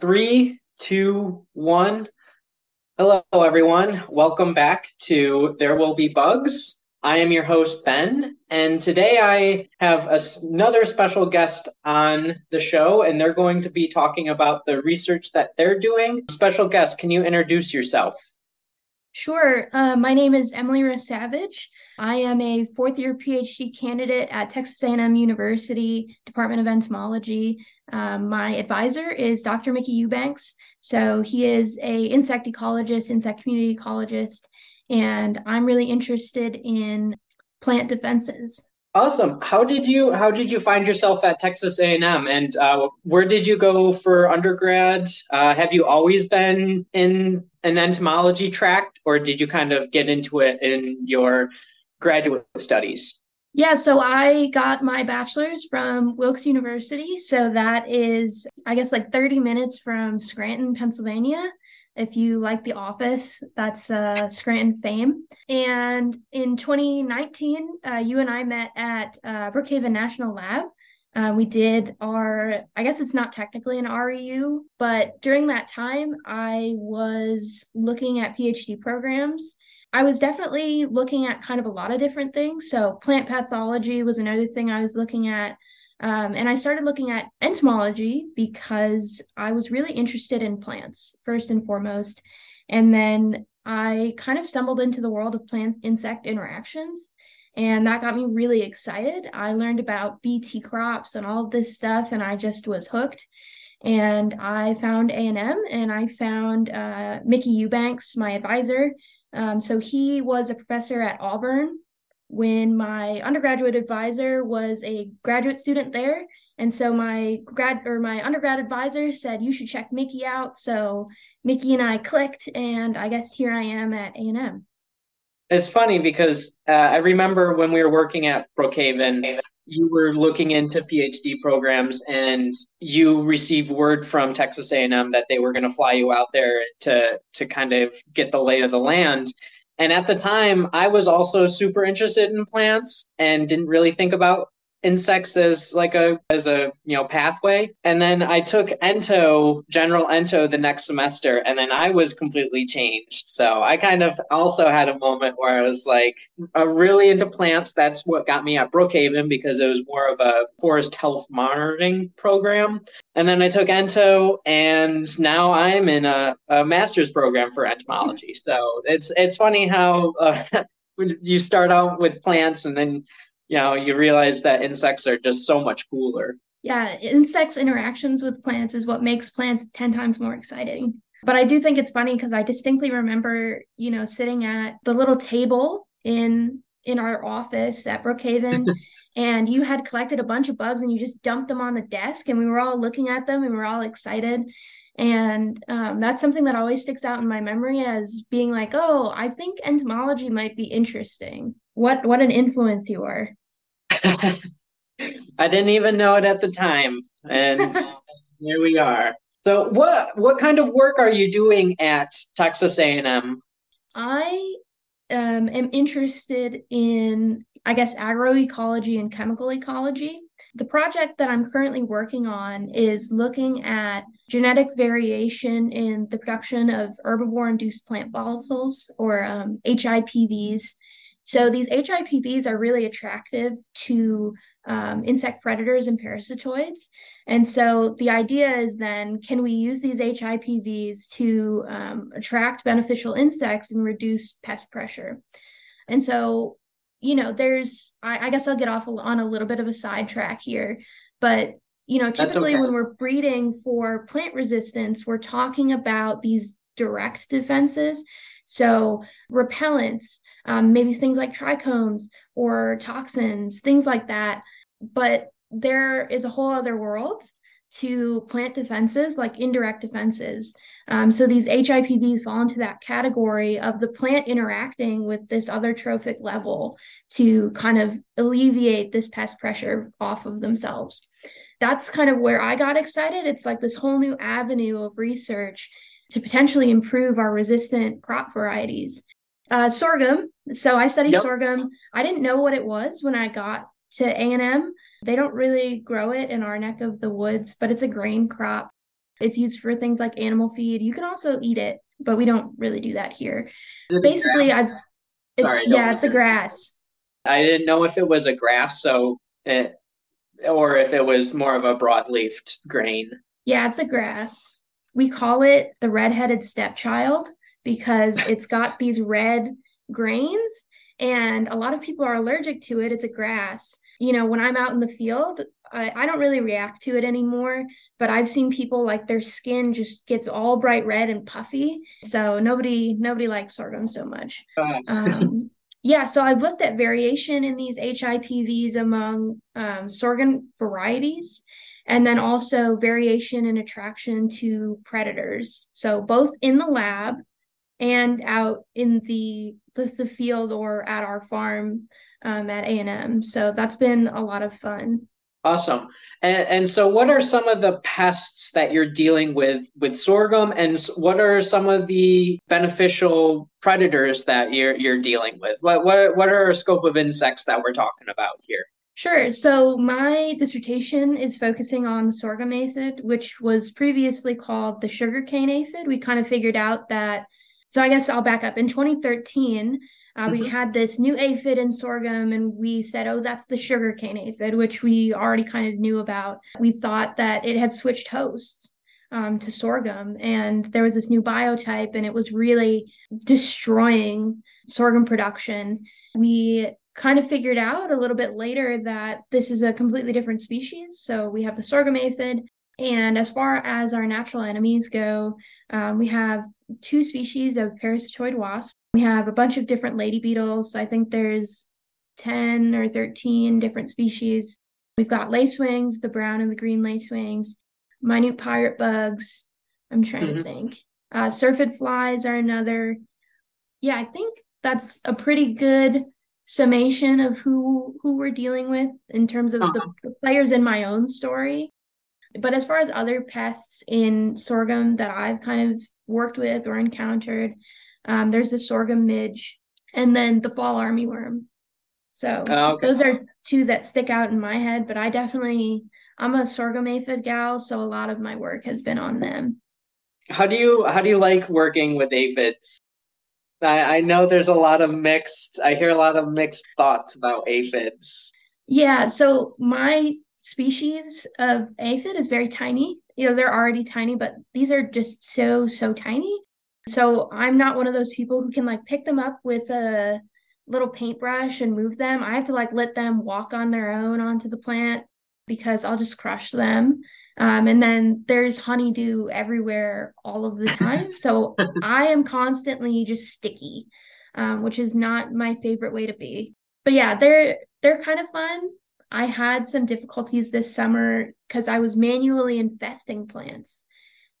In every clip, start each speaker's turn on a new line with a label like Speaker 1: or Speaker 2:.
Speaker 1: Three, two, one. Hello, everyone. Welcome back to There Will Be Bugs. I am your host, Ben, and today I have another special guest on the show, and they're going to be talking about the research that they're doing. Special guest, can you introduce yourself?
Speaker 2: Sure. Uh, my name is Emily Russavage. I am a fourth year PhD candidate at Texas A&M University Department of Entomology. Um, my advisor is Dr. Mickey Eubanks. So he is a insect ecologist, insect community ecologist, and I'm really interested in plant defenses.
Speaker 1: Awesome. How did you how did you find yourself at Texas A&M, and uh, where did you go for undergrad? Uh, have you always been in an entomology track, or did you kind of get into it in your graduate studies?
Speaker 2: Yeah, so I got my bachelor's from Wilkes University. So that is, I guess, like 30 minutes from Scranton, Pennsylvania. If you like The Office, that's uh, Scranton fame. And in 2019, uh, you and I met at uh, Brookhaven National Lab. Uh, we did our, I guess it's not technically an REU, but during that time, I was looking at PhD programs. I was definitely looking at kind of a lot of different things. So, plant pathology was another thing I was looking at. Um, and I started looking at entomology because I was really interested in plants, first and foremost. And then I kind of stumbled into the world of plant insect interactions. And that got me really excited. I learned about BT crops and all of this stuff, and I just was hooked. And I found A&M and I found uh, Mickey Eubanks, my advisor. Um, so he was a professor at Auburn when my undergraduate advisor was a graduate student there. And so my grad or my undergrad advisor said you should check Mickey out. So Mickey and I clicked, and I guess here I am at A and M.
Speaker 1: It's funny because uh, I remember when we were working at Brookhaven, you were looking into PhD programs, and you received word from Texas A&M that they were going to fly you out there to to kind of get the lay of the land. And at the time, I was also super interested in plants and didn't really think about insects as like a as a you know pathway. And then i took ento general ento the next semester and then i was completely changed. So i kind of also had a moment where i was like uh, really into plants. That's what got me at brookhaven because it was more of a forest health monitoring program. And then i took ento and now i'm in a, a master's program for entomology. So it's it's funny how uh, you start out with plants and then you know you realize that insects are just so much cooler.
Speaker 2: Yeah insects interactions with plants is what makes plants 10 times more exciting. But i do think it's funny because i distinctly remember you know sitting at the little table in in our office at brookhaven and you had collected a bunch of bugs and you just dumped them on the desk and we were all looking at them and we were all excited. And um, that's something that always sticks out in my memory as being like oh i think entomology might be interesting. What what an influence you were
Speaker 1: I didn't even know it at the time, and here we are. So, what what kind of work are you doing at Texas A and M?
Speaker 2: I um, am interested in, I guess, agroecology and chemical ecology. The project that I'm currently working on is looking at genetic variation in the production of herbivore induced plant volatiles, or um, HIPVs, so these HIPVs are really attractive to um, insect predators and parasitoids. And so the idea is then can we use these HIPVs to um, attract beneficial insects and reduce pest pressure? And so, you know, there's, I, I guess I'll get off on a little bit of a sidetrack here, but you know, typically okay. when we're breeding for plant resistance, we're talking about these direct defenses. So repellents, um, maybe things like trichomes or toxins, things like that. But there is a whole other world to plant defenses, like indirect defenses. Um, so these HIPVs fall into that category of the plant interacting with this other trophic level to kind of alleviate this pest pressure off of themselves. That's kind of where I got excited. It's like this whole new avenue of research to potentially improve our resistant crop varieties. Uh, sorghum. So I studied yep. sorghum. I didn't know what it was when I got to A&M. They don't really grow it in our neck of the woods, but it's a grain crop. It's used for things like animal feed. You can also eat it, but we don't really do that here. Basically, I've it's Sorry, yeah, it's a grass.
Speaker 1: I didn't know if it was a grass, so it, or if it was more of a broad-leafed grain.
Speaker 2: Yeah, it's a grass. We call it the red-headed stepchild because it's got these red grains and a lot of people are allergic to it. It's a grass. You know, when I'm out in the field, I, I don't really react to it anymore, but I've seen people like their skin just gets all bright red and puffy. So nobody nobody likes sorghum so much. Um, yeah, so I've looked at variation in these HIPVs among um, sorghum varieties, and then also variation and attraction to predators. So both in the lab and out in the the, field or at our farm um, at A&M. So that's been a lot of fun.
Speaker 1: Awesome. And, and so, what are some of the pests that you're dealing with with sorghum, and what are some of the beneficial predators that you're you're dealing with? What what what are a scope of insects that we're talking about here?
Speaker 2: Sure. So my dissertation is focusing on the sorghum aphid, which was previously called the sugarcane aphid. We kind of figured out that. So I guess I'll back up. In 2013, uh, mm-hmm. We had this new aphid in sorghum, and we said, oh, that's the sugarcane aphid, which we already kind of knew about. We thought that it had switched hosts um, to sorghum, and there was this new biotype, and it was really destroying sorghum production. We kind of figured out a little bit later that this is a completely different species. So we have the sorghum aphid. And as far as our natural enemies go, um, we have two species of parasitoid wasp. We have a bunch of different lady beetles. I think there's 10 or 13 different species. We've got lacewings, the brown and the green lacewings, minute pirate bugs. I'm trying mm-hmm. to think. Uh, syrphid flies are another. Yeah, I think that's a pretty good summation of who who we're dealing with in terms of uh-huh. the, the players in my own story. But as far as other pests in sorghum that I've kind of worked with or encountered, um, there's the sorghum midge, and then the fall armyworm. So oh, okay. those are two that stick out in my head. But I definitely I'm a sorghum aphid gal, so a lot of my work has been on them.
Speaker 1: How do you how do you like working with aphids? I, I know there's a lot of mixed. I hear a lot of mixed thoughts about aphids.
Speaker 2: Yeah, so my species of aphid is very tiny. You know, they're already tiny, but these are just so so tiny so I'm not one of those people who can like pick them up with a little paintbrush and move them. I have to like let them walk on their own onto the plant because I'll just crush them. Um, and then there's honeydew everywhere all of the time. So I am constantly just sticky, um, which is not my favorite way to be. But yeah, they're they're kind of fun. I had some difficulties this summer because I was manually infesting plants.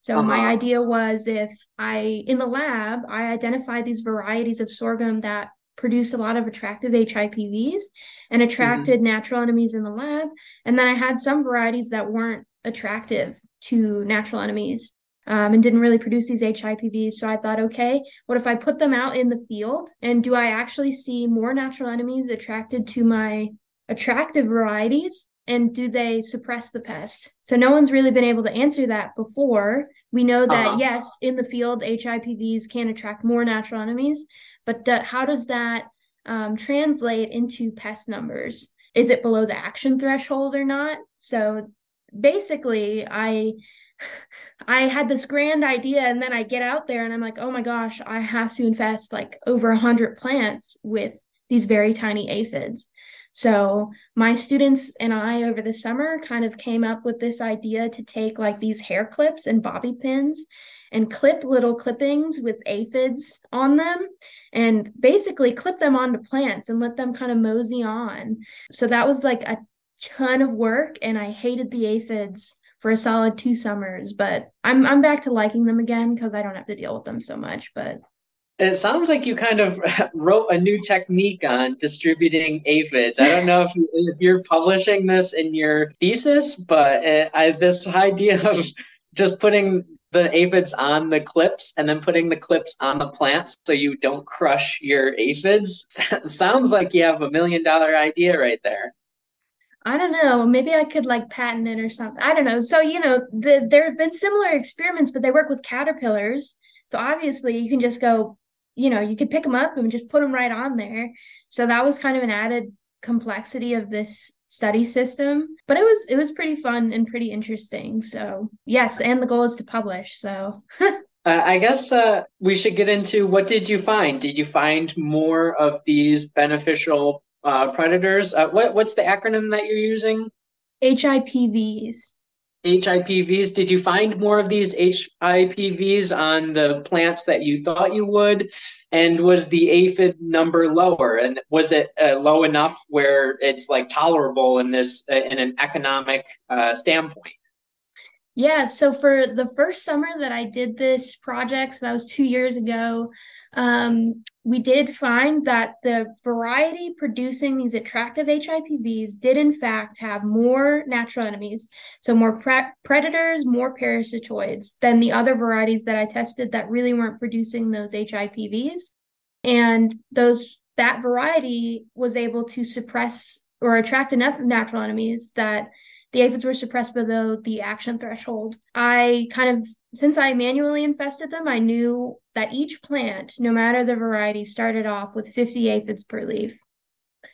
Speaker 2: So uh-huh. my idea was if I in the lab I identified these varieties of sorghum that produce a lot of attractive HIPVs and attracted mm-hmm. natural enemies in the lab, and then I had some varieties that weren't attractive to natural enemies. Um, and didn't really produce these HIPVs. So I thought, okay, what if I put them out in the field? And do I actually see more natural enemies attracted to my attractive varieties and do they suppress the pest? So no one's really been able to answer that before. We know that uh-huh. yes, in the field, HIPVs can attract more natural enemies, but do, how does that um, translate into pest numbers? Is it below the action threshold or not? So basically, I I had this grand idea, and then I get out there and I'm like, oh my gosh, I have to infest like over hundred plants with these very tiny aphids. So my students and I over the summer kind of came up with this idea to take like these hair clips and bobby pins and clip little clippings with aphids on them and basically clip them onto plants and let them kind of mosey on. So that was like a ton of work and I hated the aphids for a solid two summers, but I'm I'm back to liking them again because I don't have to deal with them so much. But
Speaker 1: it sounds like you kind of wrote a new technique on distributing aphids. I don't know if, you, if you're publishing this in your thesis, but it, I, this idea of just putting the aphids on the clips and then putting the clips on the plants so you don't crush your aphids sounds like you have a million dollar idea right there.
Speaker 2: I don't know. Maybe I could like patent it or something. I don't know. So, you know, the, there have been similar experiments, but they work with caterpillars. So obviously you can just go, you know, you could pick them up and just put them right on there. So that was kind of an added complexity of this study system, but it was it was pretty fun and pretty interesting. So, yes, and the goal is to publish. So,
Speaker 1: Uh, I guess uh, we should get into what did you find? Did you find more of these beneficial uh, predators? Uh, what what's the acronym that you're using?
Speaker 2: HIPVs.
Speaker 1: HIPVs. Did you find more of these HIPVs on the plants that you thought you would? And was the aphid number lower? And was it uh, low enough where it's like tolerable in this uh, in an economic uh, standpoint?
Speaker 2: Yeah, so for the first summer that I did this project, so that was two years ago, um, we did find that the variety producing these attractive HIPVs did in fact have more natural enemies, so more pre- predators, more parasitoids than the other varieties that I tested that really weren't producing those HIPVs. And those that variety was able to suppress or attract enough natural enemies that the aphids were suppressed below the action threshold. I kind of since I manually infested them, I knew that each plant, no matter the variety, started off with 50 aphids per leaf.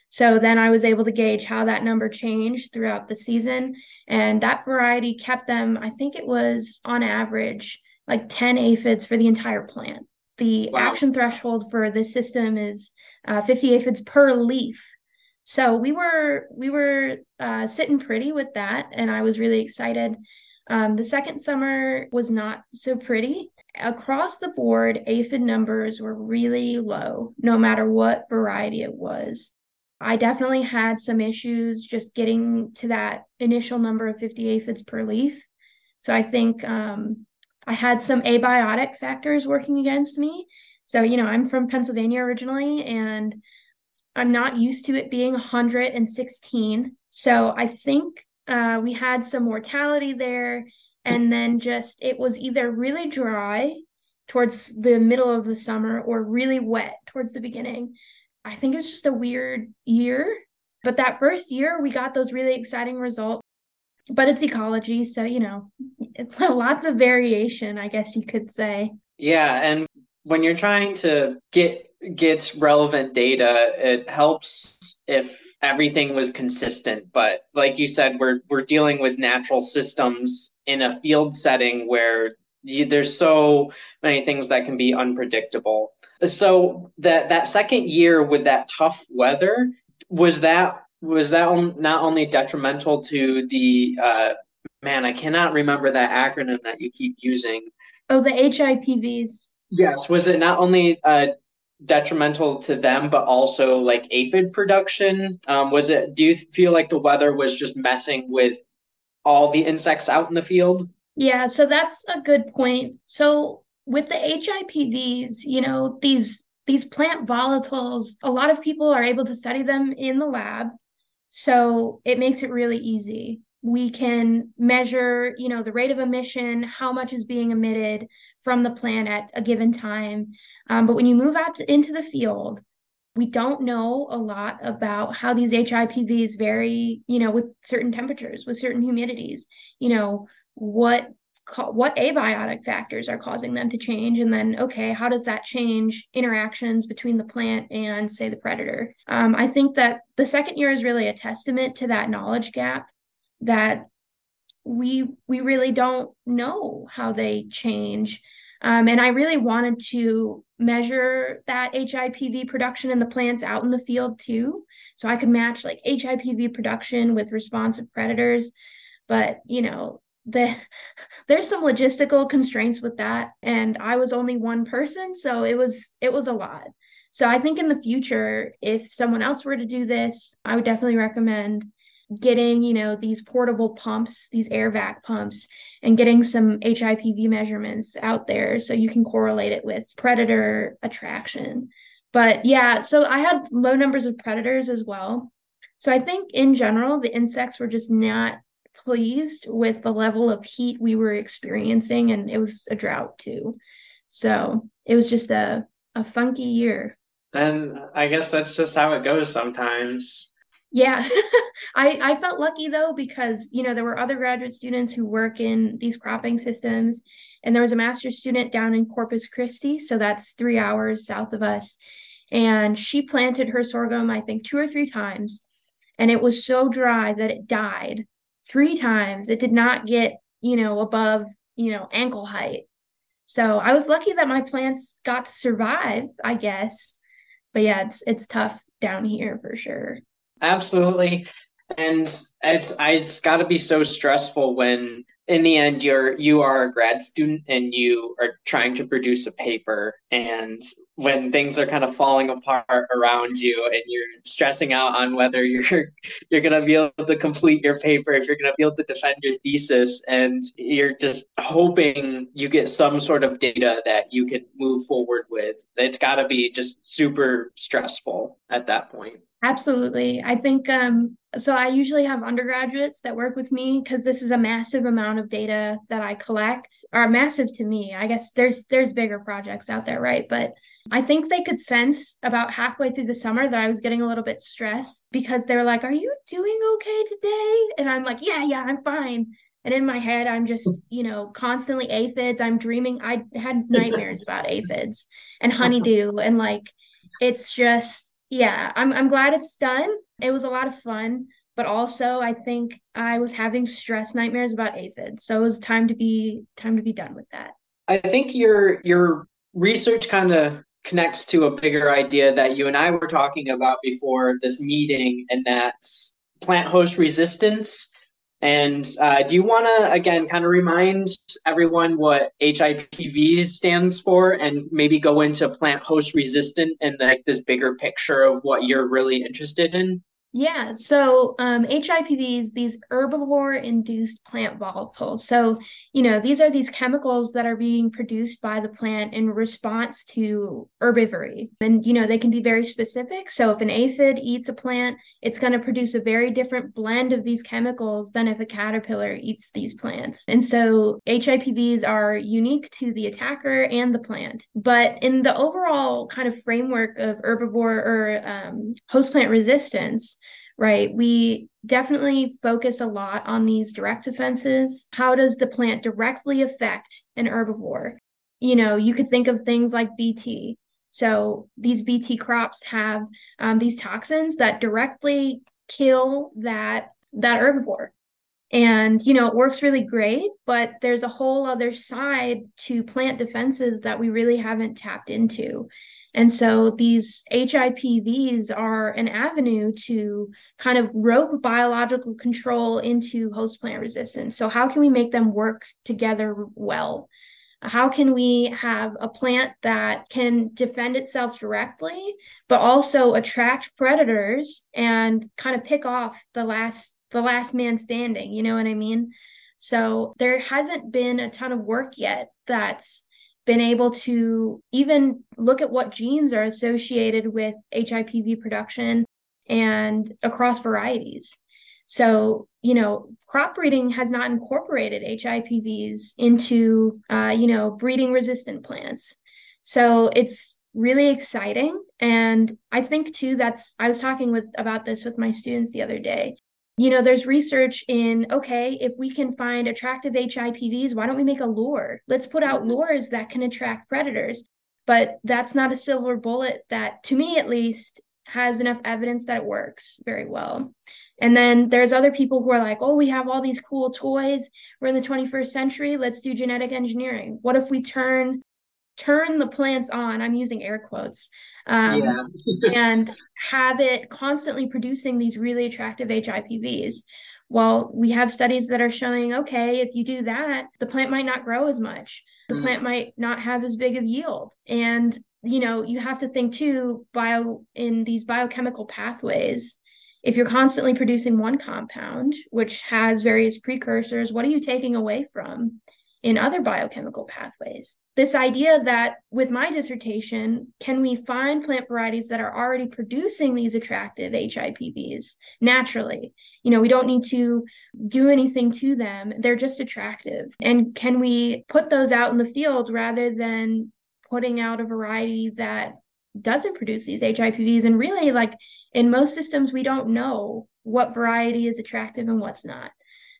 Speaker 2: So then I was able to gauge how that number changed throughout the season. And that variety kept them, I think it was on average like 10 aphids for the entire plant. The wow. action threshold for this system is uh, 50 aphids per leaf. So we were we were uh, sitting pretty with that, and I was really excited. Um, the second summer was not so pretty. Across the board, aphid numbers were really low, no matter what variety it was. I definitely had some issues just getting to that initial number of 50 aphids per leaf. So I think um, I had some abiotic factors working against me. So, you know, I'm from Pennsylvania originally, and I'm not used to it being 116. So I think uh, we had some mortality there. And then just it was either really dry towards the middle of the summer or really wet towards the beginning. I think it was just a weird year. But that first year, we got those really exciting results. But it's ecology. So, you know, lots of variation, I guess you could say.
Speaker 1: Yeah. And when you're trying to get get relevant data, it helps if everything was consistent. But like you said, we're we're dealing with natural systems in a field setting where you, there's so many things that can be unpredictable. So that that second year with that tough weather was that was that not only detrimental to the uh, man I cannot remember that acronym that you keep using.
Speaker 2: Oh, the HIPVs.
Speaker 1: Yes, was it not only uh, detrimental to them, but also like aphid production? Um, was it? Do you feel like the weather was just messing with all the insects out in the field?
Speaker 2: Yeah, so that's a good point. So with the HIPVs, you know these these plant volatiles, a lot of people are able to study them in the lab, so it makes it really easy we can measure you know the rate of emission how much is being emitted from the plant at a given time. Um, but when you move out to, into the field we don't know a lot about how these hipvs vary you know with certain temperatures with certain humidities you know what what abiotic factors are causing them to change. And then okay how does that change interactions between the plant and say the predator? Um, i think that the second year is really a testament to that knowledge gap that we we really don't know how they change. Um, and i really wanted to measure that hipv production in the plants out in the field too so i could match like hipv production with responsive predators. But you know the there's some logistical constraints with that and i was only one person so it was it was a lot. So i think in the future if someone else were to do this i would definitely recommend getting, you know, these portable pumps, these air vac pumps, and getting some HIPV measurements out there so you can correlate it with predator attraction. But yeah, so I had low numbers of predators as well. So I think in general, the insects were just not pleased with the level of heat we were experiencing, and it was a drought too. So it was just a, a funky year.
Speaker 1: And I guess that's just how it goes sometimes
Speaker 2: Yeah, I, I felt lucky though because you know there were other graduate students who work in these cropping systems, and there was a master's student down in Corpus Christi, so that's three hours south of us, and she planted her sorghum I think two or three times, and it was so dry that it died three times. It did not get you know above you know ankle height, so I was lucky that my plants got to survive, I guess. But yeah, it's it's tough down here for sure.
Speaker 1: Absolutely. And it's it's got to be so stressful when in the end you're you are a grad student and you are trying to produce a paper and when things are kind of falling apart around you and you're stressing out on whether you're you're going to be able to complete your paper if you're going to be able to defend your thesis and you're just hoping you get some sort of data that you can move forward with it's got to be just super stressful at that point
Speaker 2: Absolutely. I think um so I usually have undergraduates that work with me because this is a massive amount of data that I collect are massive to me. I guess there's there's bigger projects out there, right? But I think they could sense about halfway through the summer that I was getting a little bit stressed because they're like, "Are you doing okay today?" And I'm like, "Yeah, yeah, I'm fine." And in my head, I'm just, you know, constantly aphids. I'm dreaming. I had nightmares about aphids and honeydew and like it's just yeah, I'm I'm glad it's done. It was a lot of fun, but also I think I was having stress nightmares about aphids. So it was time to be time to be done with that.
Speaker 1: I think your your research kind of connects to a bigger idea that you and I were talking about before this meeting, and that's plant host resistance and uh, do you want to, again, kind of remind everyone what HIPV stands for and maybe go into plant host resistant and like this bigger picture of what you're really interested in?
Speaker 2: Yeah, so um, HIPVs, these herbivore induced plant volatiles. So, you know, these are these chemicals that are being produced by the plant in response to herbivory. And, you know, they can be very specific. So, if an aphid eats a plant, it's going to produce a very different blend of these chemicals than if a caterpillar eats these plants. And so, HIPVs are unique to the attacker and the plant. But in the overall kind of framework of herbivore or um, host plant resistance, right? We definitely focus a lot on these direct defenses. How does the plant directly affect an herbivore? You know, you could think of things like BT. So these BT crops have um, these toxins that directly kill that that herbivore. And you know, it works really great, but there's a whole other side to plant defenses that we really haven't tapped into. And so these HIPVs are an avenue to kind of rope biological control into host plant resistance. So, how can we make them work together well? How can we have a plant that can defend itself directly, but also attract predators and kind of pick off the last the last man standing? You know what I mean? So there hasn't been a ton of work yet that's been able to even look at what genes are associated with HIPV production and across varieties. So, you know, crop breeding has not incorporated HIPVs into, uh, you know, breeding resistant plants. So it's really exciting. And I think too, that's, I was talking with about this with my students the other day you know, there's research in okay, if we can find attractive HIPVs, why don't we make a lure? Let's put out mm-hmm. lures that can attract predators. But that's not a silver bullet that, to me at least, has enough evidence that it works very well. And then there's other people who are like, oh, we have all these cool toys. We're in the 21st century. Let's do genetic engineering. What if we turn turn the plants on? I'm using air quotes um, yeah. and have it constantly producing these really attractive HIPVs. Well, we have studies that are showing okay, if you do that, the plant might not grow as much. The mm. plant might not have as big of yield. And, you know, you have to think too, bio in these biochemical pathways. If you're constantly producing one compound, which has various precursors, what are you taking away from? in other biochemical pathways. This idea that with my dissertation, can we find plant varieties that are already producing these attractive HIPVs naturally? You know, we don't need to do anything to them, they're just attractive. And can we put those out in the field rather than putting out a variety that doesn't produce these HIPVs. And really, like in most systems, we don't know what variety is attractive and what's not.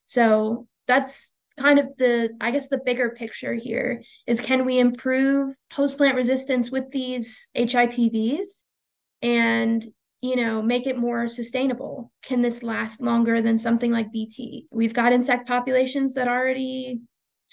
Speaker 2: So that's kind of the i guess the bigger picture here is can we improve host plant resistance with these hipvs and you know make it more sustainable? Can this last longer than something like bt we've got insect populations that already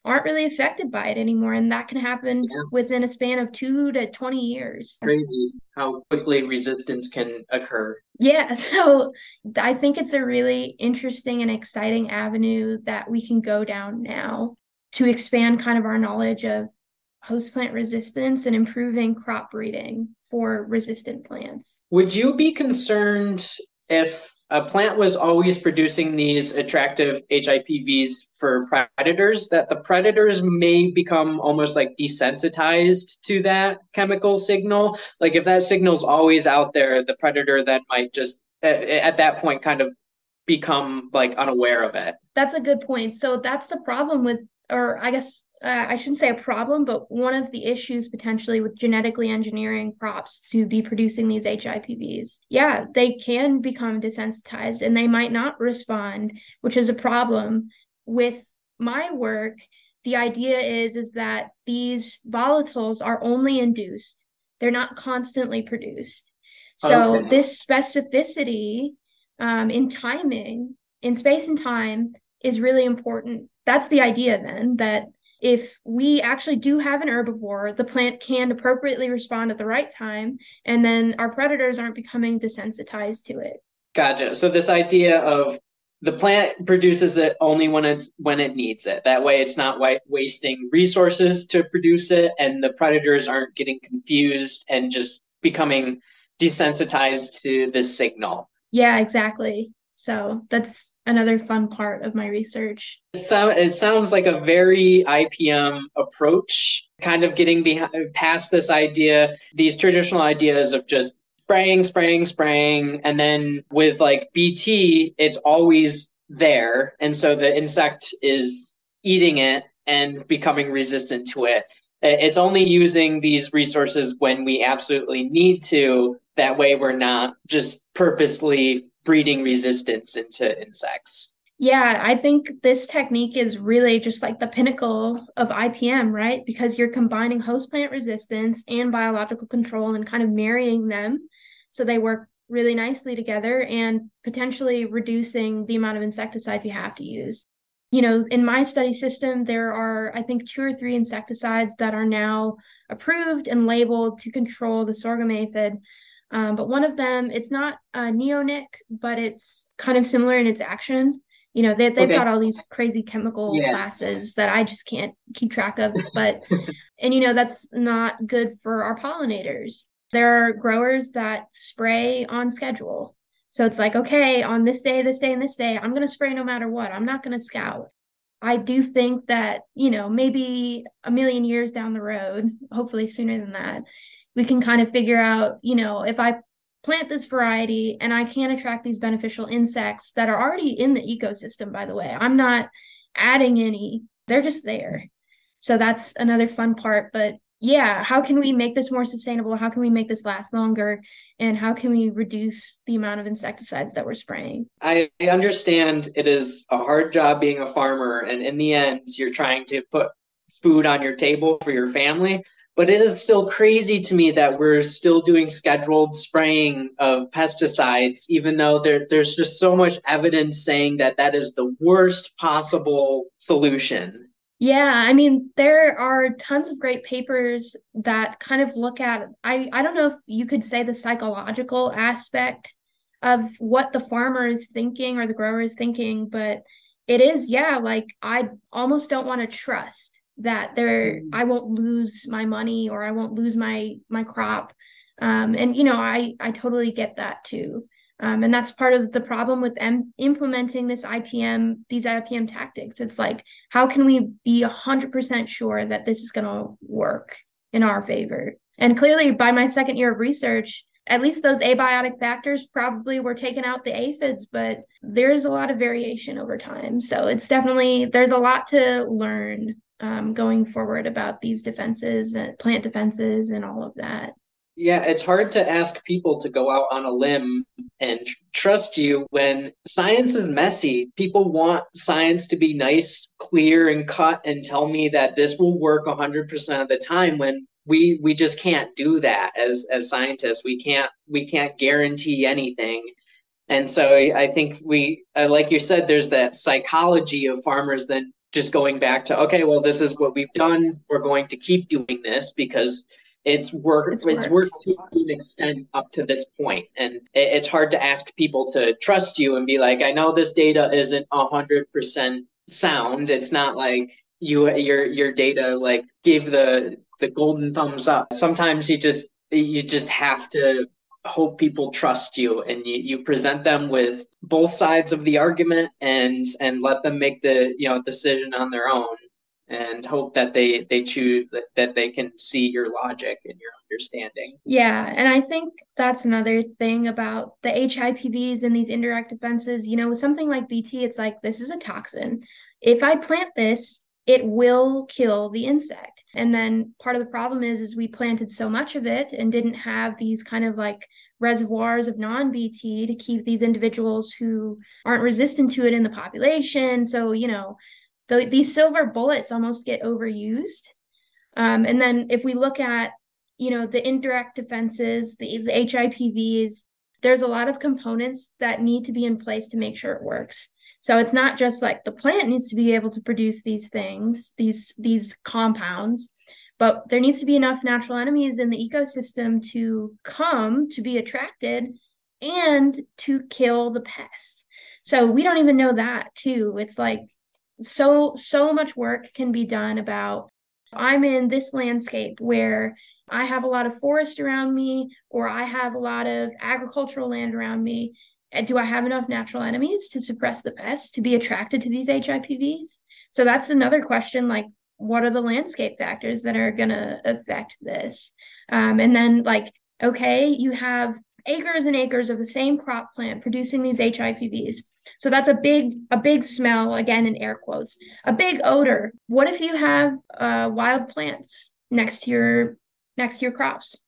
Speaker 2: aren't really affected by it anymore and that can happen yeah. within a span of 2 to 20 years.
Speaker 1: Crazy how quickly resistance can occur.
Speaker 2: Yeah so i think it's a really interesting and exciting avenue that we can go down now to expand kind of our knowledge of host plant resistance and improving crop breeding for resistant plants.
Speaker 1: Would you be concerned if a plant was always producing these attractive HIPVs for predators, that the predators may become almost like desensitized to that chemical signal. Like if that signal's always out there, the predator then might just at that point kind of become like unaware of it.
Speaker 2: That's a good point. So that's the problem with, or I guess uh, I shouldn't say a problem, but one of the issues potentially with genetically engineering crops to be producing these HIPVs. Yeah, they can become desensitized and they might not respond, which is a problem. With my work, the idea is is that these volatiles are only induced; they're not constantly produced. So okay. this specificity um, in timing, in space and time, is really important. That's the idea then that if we actually do have an herbivore, the plant can appropriately respond at the right time, and then our predators aren't becoming desensitized to it.
Speaker 1: Gotcha. So this idea of the plant produces it only when it's when it needs it. That way, it's not wa- wasting resources to produce it, and the predators aren't getting confused and just becoming desensitized to the signal.
Speaker 2: Yeah, exactly. So that's another fun part of my research.
Speaker 1: It, so, it sounds like a very IPM approach, kind of getting behind, past this idea, these traditional ideas of just spraying, spraying, spraying. And then with like BT, it's always there. And so the insect is eating it and becoming resistant to it. It's only using these resources when we absolutely need to. That way, we're not just purposely breeding resistance into insects.
Speaker 2: Yeah, I think this technique is really just like the pinnacle of IPM, right? Because you're combining host plant resistance and biological control and kind of marrying them so they work really nicely together and potentially reducing the amount of insecticides you have to use. You know, in my study system, there are, I think, two or three insecticides that are now approved and labeled to control the sorghum aphid. Um, but one of them, it's not a neonic, but it's kind of similar in its action. You know, they, they've okay. got all these crazy chemical yeah. classes that I just can't keep track of. But, and you know, that's not good for our pollinators. There are growers that spray on schedule. So it's like, okay, on this day, this day, and this day, I'm going to spray no matter what. I'm not going to scout. I do think that, you know, maybe a million years down the road, hopefully sooner than that, we can kind of figure out, you know, if I plant this variety and I can attract these beneficial insects that are already in the ecosystem, by the way. I'm not adding any, they're just there. So that's another fun part. But yeah, how can we make this more sustainable? How can we make this last longer? And how can we reduce the amount of insecticides that we're spraying?
Speaker 1: I understand it is a hard job being a farmer. And in the end, you're trying to put food on your table for your family. But it is still crazy to me that we're still doing scheduled spraying of pesticides, even though there, there's just so much evidence saying that that is the worst possible solution.
Speaker 2: Yeah, I mean, there are tons of great papers that kind of look at I I don't know if you could say the psychological aspect of what the farmer is thinking or the grower is thinking, but it is yeah, like I almost don't want to trust that there mm-hmm. I won't lose my money or I won't lose my my crop. Um, and you know, I I totally get that too. Um, and that's part of the problem with M- implementing this IPM, these IPM tactics. It's like, how can we be 100% sure that this is going to work in our favor? And clearly, by my second year of research, at least those abiotic factors probably were taken out the aphids, but there's a lot of variation over time. So it's definitely, there's a lot to learn um, going forward about these defenses and plant defenses and all of that.
Speaker 1: Yeah, it's hard to ask people to go out on a limb and trust you when science is messy. People want science to be nice, clear, and cut and tell me that this will work 100% of the time when we we just can't do that as as scientists. We can't we can't guarantee anything. And so I think we like you said there's that psychology of farmers then just going back to okay, well this is what we've done. We're going to keep doing this because it's worked it's, it's worked to an extent up to this point. And it's hard to ask people to trust you and be like i know this data isn't 100% sound. It's not like you your your data like give the the golden thumbs up. Sometimes you just you just have to hope people trust you and you, you present them with both sides of the argument and and let them make the you know decision on their own and hope that they they choose that, that they can see your logic and your understanding.
Speaker 2: Yeah and i think that's another thing about the hipvs and these indirect defenses you know with something like bt it's like this is a toxin. If i plant this it will kill the insect and then part of the problem is is we planted so much of it and didn't have these kind of like reservoirs of non-bt to keep these individuals who aren't resistant to it in the population so you know the, these silver bullets almost get overused. Um, and then if we look at, you know, the indirect defenses, these HIPVs, there's a lot of components that need to be in place to make sure it works. So it's not just like the plant needs to be able to produce these things, these these compounds, but there needs to be enough natural enemies in the ecosystem to come to be attracted and to kill the pest. So we don't even know that too. It's like so so much work can be done about i'm in this landscape where i have a lot of forest around me or i have a lot of agricultural land around me do i have enough natural enemies to suppress the pests to be attracted to these hipvs so that's another question like what are the landscape factors that are going to affect this um, and then like okay you have acres and acres of the same crop plant producing these hipvs so that's a big a big smell again in air quotes. A big odor. What if you have uh, wild plants next to your next to your crops?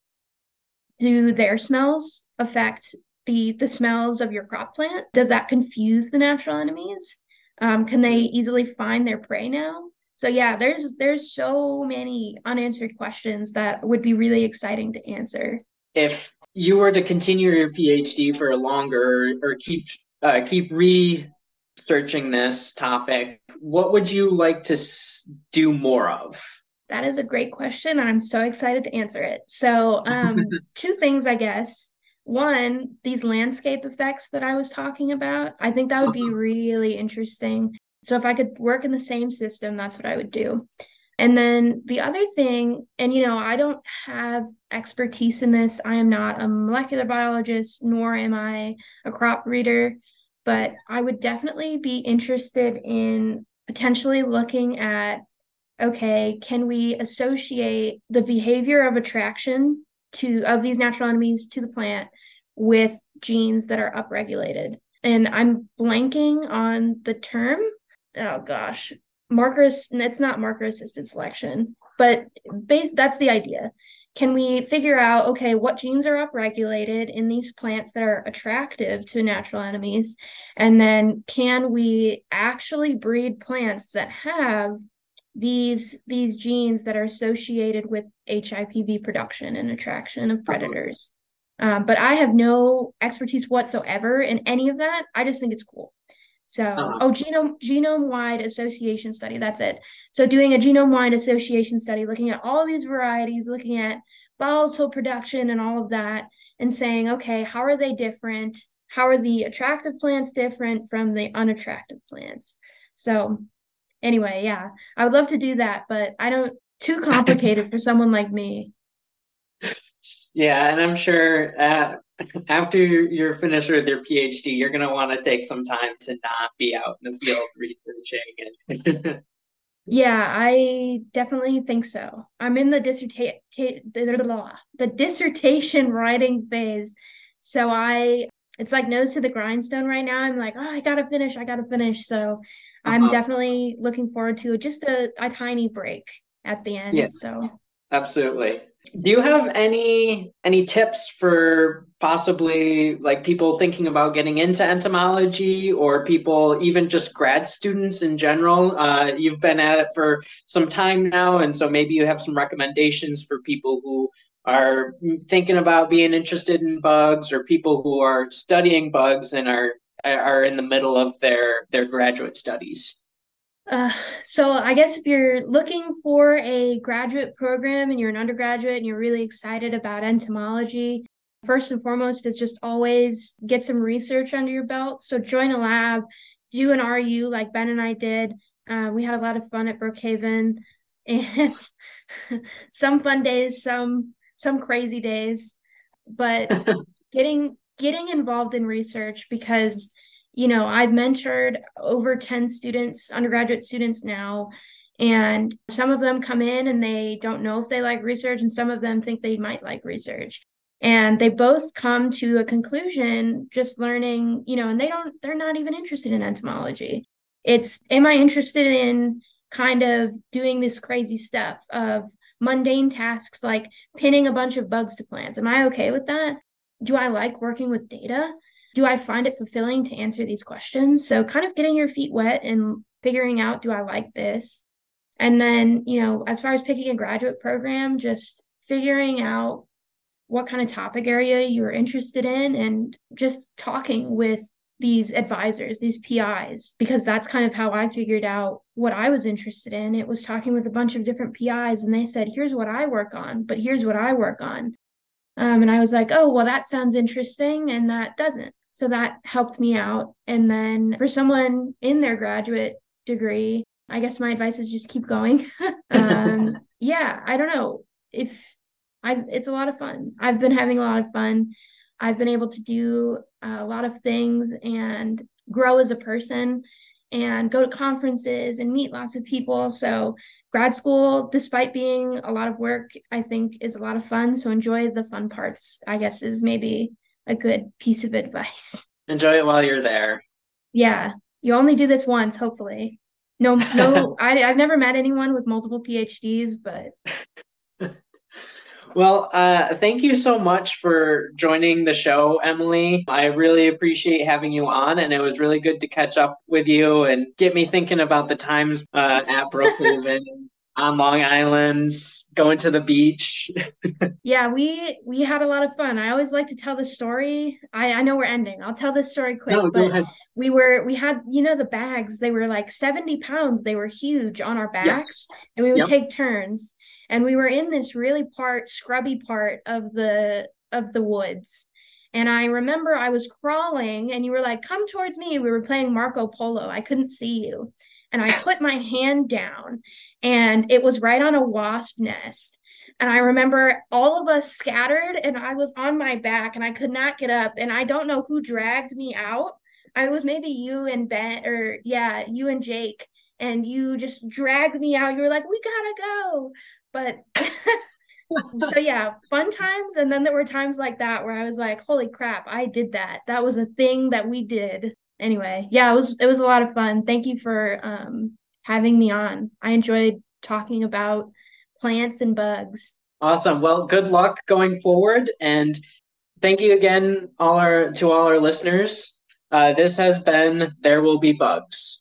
Speaker 2: Do their smells affect the the smells of your crop plant? Does that confuse the natural enemies? Um, can they easily find their prey now? So yeah, there's there's so many unanswered questions that would be really exciting to answer.
Speaker 1: If you were to continue your PhD for longer or keep uh, keep researching this topic, what would you like to s- do more of?
Speaker 2: That is a great question. I'm so excited to answer it. So, um, two things, I guess. One, these landscape effects that I was talking about, I think that would be uh-huh. really interesting. So, if I could work in the same system, that's what I would do. And then the other thing, and you know, I don't have expertise in this. I am not a molecular biologist, nor am I a crop breeder, but I would definitely be interested in potentially looking at okay, can we associate the behavior of attraction to of these natural enemies to the plant with genes that are upregulated? And I'm blanking on the term. Oh gosh, markers it's not marker assisted selection but base that's the idea can we figure out okay what genes are upregulated in these plants that are attractive to natural enemies and then can we actually breed plants that have these these genes that are associated with hipv production and attraction of predators um, but i have no expertise whatsoever in any of that i just think it's cool so, uh-huh. oh, genome genome wide association study. That's it. So, doing a genome wide association study, looking at all these varieties, looking at volatile production and all of that, and saying, okay, how are they different? How are the attractive plants different from the unattractive plants? So, anyway, yeah, I would love to do that, but I don't. Too complicated for someone like me.
Speaker 1: Yeah, and I'm sure uh, after you're finished with your PhD, you're going to want to take some time to not be out in the field researching.
Speaker 2: And yeah, I definitely think so. I'm in the dissertation the dissertation writing phase, so I it's like nose to the grindstone right now. I'm like, oh, I gotta finish, I gotta finish. So I'm uh-huh. definitely looking forward to just a, a tiny break at the end. Yeah. So
Speaker 1: absolutely Do you have any any tips for possibly like people thinking about getting into entomology or people even just grad students in general? Uh, you've been at it for some time now, and so maybe you have some recommendations for people who are thinking about being interested in bugs or people who are studying bugs and are are in the middle of their their graduate studies.
Speaker 2: Uh, so I guess if you're looking for a graduate program and you're an undergraduate and you're really excited about entomology, first and foremost is just always get some research under your belt. So join a lab, do an REU like Ben and I did. Uh, we had a lot of fun at Brookhaven and some fun days, some some crazy days, but getting getting involved in research because you know, I've mentored over 10 students, undergraduate students now, and some of them come in and they don't know if they like research, and some of them think they might like research. And they both come to a conclusion just learning, you know, and they don't, they're not even interested in entomology. It's, am I interested in kind of doing this crazy stuff of mundane tasks like pinning a bunch of bugs to plants? Am I okay with that? Do I like working with data? do I find it fulfilling to answer these questions? So, kind of getting your feet wet and figuring out, do I like this? And then, you know, as far as picking a graduate program, just figuring out what kind of topic area you're interested in and just talking with these advisors, these PIs, because that's kind of how I figured out what I was interested in. It was talking with a bunch of different PIs, and they said, here's what I work on, but here's what I work on. Um, and I was like, oh, well, that sounds interesting, and that doesn't. So that helped me out. And then for someone in their graduate degree, I guess my advice is just keep going. um, yeah, I don't know if I. It's a lot of fun. I've been having a lot of fun. I've been able to do a lot of things and grow as a person and go to conferences and meet lots of people. So grad school, despite being a lot of work, I think is a lot of fun. So enjoy the fun parts. I guess is maybe a good piece of advice.
Speaker 1: Enjoy it while you're there.
Speaker 2: Yeah. You only do this once, hopefully. No, no, I, I've never met anyone with multiple PhDs, but.
Speaker 1: well, uh, thank you so much for joining the show, Emily. I really appreciate having you on, and it was really good to catch up with you and get me thinking about the times uh, at Brookhaven on Long Island, going to the beach.
Speaker 2: yeah, we we had a lot of fun. I always like to tell the story. I I know we're ending. I'll tell this story quick. No, but we were we had you know the bags. They were like seventy pounds. They were huge on our backs, and we would yep. take turns. And we were in this really part scrubby part of the of the woods. And I remember I was crawling, and you were like, "Come towards me." We were playing Marco Polo. I couldn't see you and I put my hand down and it was right on a wasp nest. And I remember all of us scattered and I was on my back and I could not get up. And I don't know who dragged me out. I was maybe you and Ben, or yeah, you and Jake. And you just dragged me out. You were like, we gotta go. But so yeah, fun times. And then there were times like that where I was like, holy crap, I did that. That was a thing that we did anyway, yeah, it was it was a lot of fun. Thank you for um, having me on. I enjoyed talking about plants and bugs.
Speaker 1: Awesome. Well, good luck going forward, and thank you again, all our to all our listeners. Uh, this has been There Will Be Bugs.